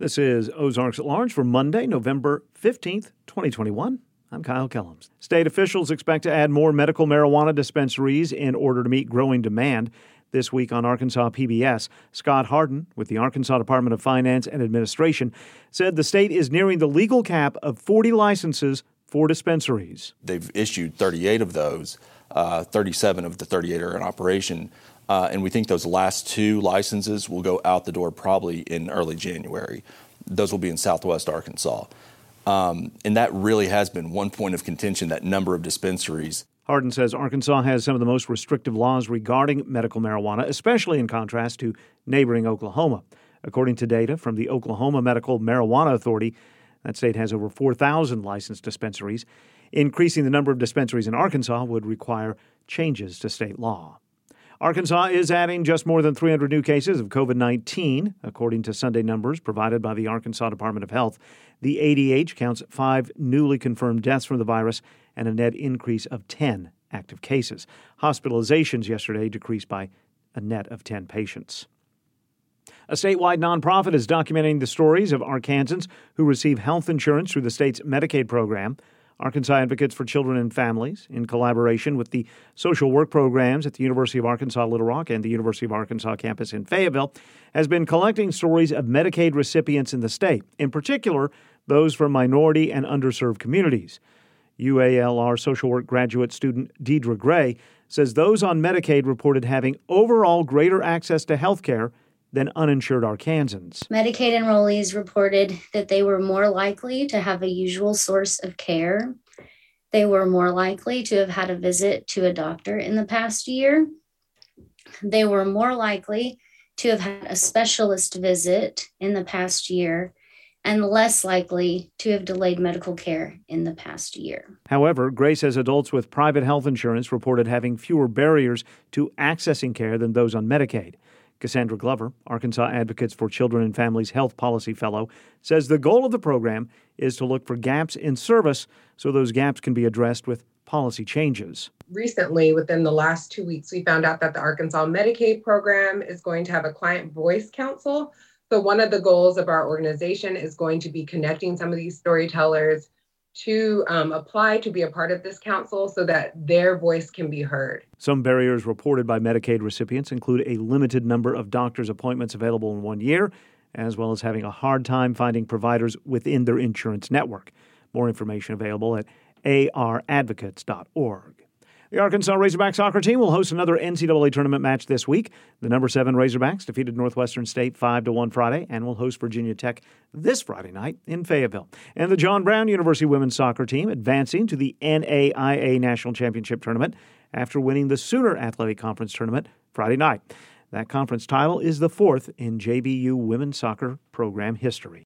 This is Ozarks at Large for Monday, November 15th, 2021. I'm Kyle Kellums. State officials expect to add more medical marijuana dispensaries in order to meet growing demand. This week on Arkansas PBS, Scott Hardin with the Arkansas Department of Finance and Administration said the state is nearing the legal cap of 40 licenses for dispensaries. They've issued 38 of those, 37 of the 38 are in operation. Uh, and we think those last two licenses will go out the door probably in early January. Those will be in southwest Arkansas. Um, and that really has been one point of contention that number of dispensaries. Hardin says Arkansas has some of the most restrictive laws regarding medical marijuana, especially in contrast to neighboring Oklahoma. According to data from the Oklahoma Medical Marijuana Authority, that state has over 4,000 licensed dispensaries. Increasing the number of dispensaries in Arkansas would require changes to state law. Arkansas is adding just more than 300 new cases of COVID 19, according to Sunday numbers provided by the Arkansas Department of Health. The ADH counts five newly confirmed deaths from the virus and a net increase of 10 active cases. Hospitalizations yesterday decreased by a net of 10 patients. A statewide nonprofit is documenting the stories of Arkansans who receive health insurance through the state's Medicaid program. Arkansas Advocates for Children and Families, in collaboration with the social work programs at the University of Arkansas Little Rock and the University of Arkansas campus in Fayetteville, has been collecting stories of Medicaid recipients in the state, in particular, those from minority and underserved communities. UALR social work graduate student Deidre Gray says those on Medicaid reported having overall greater access to health care than uninsured Arkansans. Medicaid enrollees reported that they were more likely to have a usual source of care. They were more likely to have had a visit to a doctor in the past year. They were more likely to have had a specialist visit in the past year and less likely to have delayed medical care in the past year. However, Gray says adults with private health insurance reported having fewer barriers to accessing care than those on Medicaid. Cassandra Glover, Arkansas Advocates for Children and Families Health Policy Fellow, says the goal of the program is to look for gaps in service so those gaps can be addressed with policy changes. Recently, within the last two weeks, we found out that the Arkansas Medicaid program is going to have a client voice council. So, one of the goals of our organization is going to be connecting some of these storytellers to um, apply to be a part of this council so that their voice can be heard. Some barriers reported by Medicaid recipients include a limited number of doctor's appointments available in one year, as well as having a hard time finding providers within their insurance network. More information available at aradvocates.org. The Arkansas Razorback soccer team will host another NCAA tournament match this week. The number seven Razorbacks defeated Northwestern State 5 to 1 Friday and will host Virginia Tech this Friday night in Fayetteville. And the John Brown University women's soccer team advancing to the NAIA National Championship Tournament after winning the Sooner Athletic Conference Tournament Friday night. That conference title is the fourth in JBU women's soccer program history.